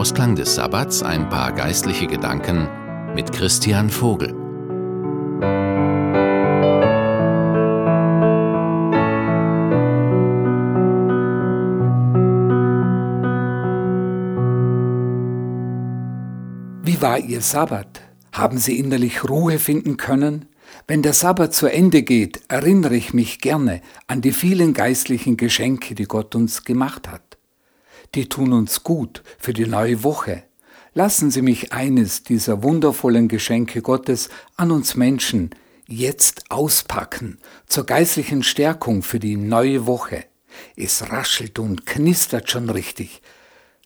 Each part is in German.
Ausklang des Sabbats ein paar geistliche Gedanken mit Christian Vogel. Wie war Ihr Sabbat? Haben Sie innerlich Ruhe finden können? Wenn der Sabbat zu Ende geht, erinnere ich mich gerne an die vielen geistlichen Geschenke, die Gott uns gemacht hat. Die tun uns gut für die neue Woche. Lassen Sie mich eines dieser wundervollen Geschenke Gottes an uns Menschen jetzt auspacken zur geistlichen Stärkung für die neue Woche. Es raschelt und knistert schon richtig.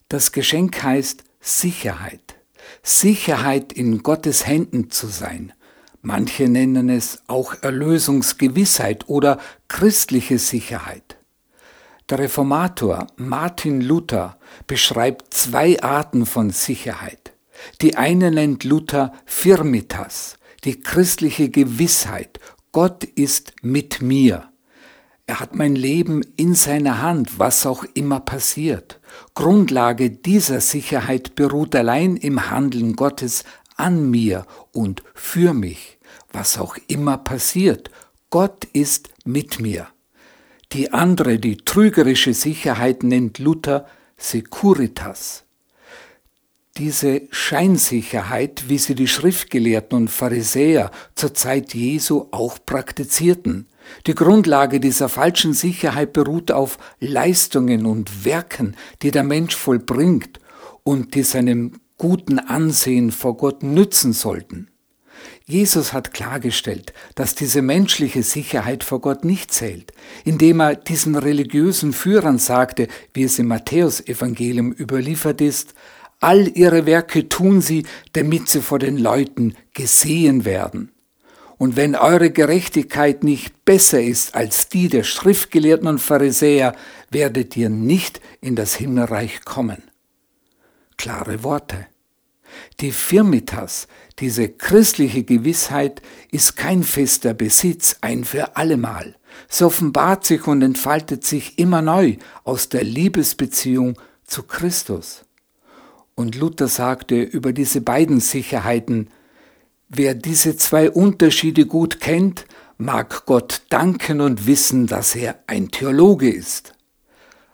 Das Geschenk heißt Sicherheit. Sicherheit in Gottes Händen zu sein. Manche nennen es auch Erlösungsgewissheit oder christliche Sicherheit. Der Reformator Martin Luther beschreibt zwei Arten von Sicherheit. Die eine nennt Luther Firmitas, die christliche Gewissheit, Gott ist mit mir. Er hat mein Leben in seiner Hand, was auch immer passiert. Grundlage dieser Sicherheit beruht allein im Handeln Gottes an mir und für mich, was auch immer passiert. Gott ist mit mir. Die andere, die trügerische Sicherheit nennt Luther Securitas. Diese Scheinsicherheit, wie sie die Schriftgelehrten und Pharisäer zur Zeit Jesu auch praktizierten, die Grundlage dieser falschen Sicherheit beruht auf Leistungen und Werken, die der Mensch vollbringt und die seinem guten Ansehen vor Gott nützen sollten. Jesus hat klargestellt, dass diese menschliche Sicherheit vor Gott nicht zählt, indem er diesen religiösen Führern sagte, wie es im Matthäusevangelium überliefert ist, all ihre Werke tun sie, damit sie vor den Leuten gesehen werden. Und wenn eure Gerechtigkeit nicht besser ist als die der Schriftgelehrten und Pharisäer, werdet ihr nicht in das Himmelreich kommen. Klare Worte. Die Firmitas, diese christliche Gewissheit, ist kein fester Besitz, ein für allemal. Es offenbart sich und entfaltet sich immer neu aus der Liebesbeziehung zu Christus. Und Luther sagte über diese beiden Sicherheiten, Wer diese zwei Unterschiede gut kennt, mag Gott danken und wissen, dass er ein Theologe ist.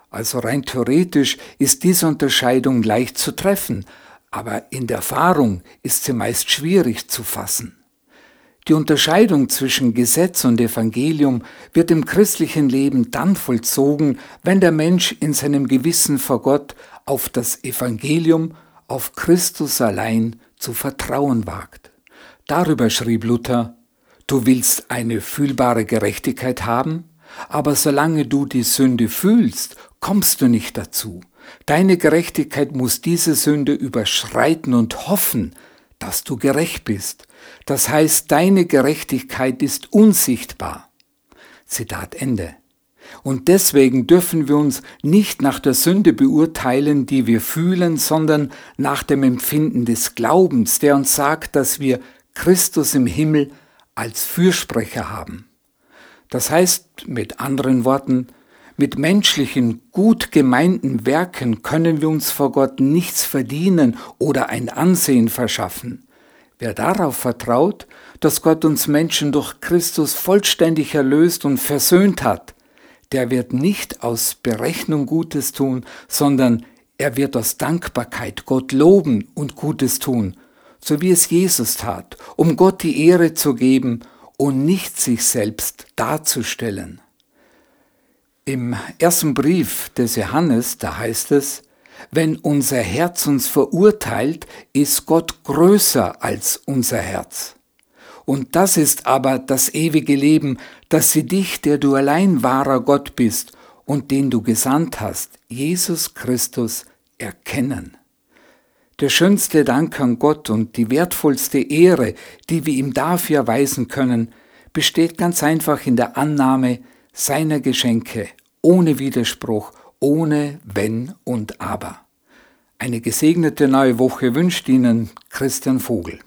Also rein theoretisch ist diese Unterscheidung leicht zu treffen, aber in der Erfahrung ist sie meist schwierig zu fassen. Die Unterscheidung zwischen Gesetz und Evangelium wird im christlichen Leben dann vollzogen, wenn der Mensch in seinem Gewissen vor Gott auf das Evangelium, auf Christus allein zu vertrauen wagt. Darüber schrieb Luther, du willst eine fühlbare Gerechtigkeit haben, aber solange du die Sünde fühlst, kommst du nicht dazu. Deine Gerechtigkeit muss diese Sünde überschreiten und hoffen, dass du gerecht bist. Das heißt, deine Gerechtigkeit ist unsichtbar. Zitat Ende. Und deswegen dürfen wir uns nicht nach der Sünde beurteilen, die wir fühlen, sondern nach dem Empfinden des Glaubens, der uns sagt, dass wir Christus im Himmel als Fürsprecher haben. Das heißt mit anderen Worten, mit menschlichen, gut gemeinten Werken können wir uns vor Gott nichts verdienen oder ein Ansehen verschaffen. Wer darauf vertraut, dass Gott uns Menschen durch Christus vollständig erlöst und versöhnt hat, der wird nicht aus Berechnung Gutes tun, sondern er wird aus Dankbarkeit Gott loben und Gutes tun, so wie es Jesus tat, um Gott die Ehre zu geben und nicht sich selbst darzustellen. Im ersten Brief des Johannes, da heißt es, wenn unser Herz uns verurteilt, ist Gott größer als unser Herz. Und das ist aber das ewige Leben, dass sie dich, der du allein wahrer Gott bist und den du gesandt hast, Jesus Christus, erkennen. Der schönste Dank an Gott und die wertvollste Ehre, die wir ihm dafür erweisen können, besteht ganz einfach in der Annahme seiner Geschenke ohne Widerspruch, ohne Wenn und Aber. Eine gesegnete neue Woche wünscht Ihnen Christian Vogel.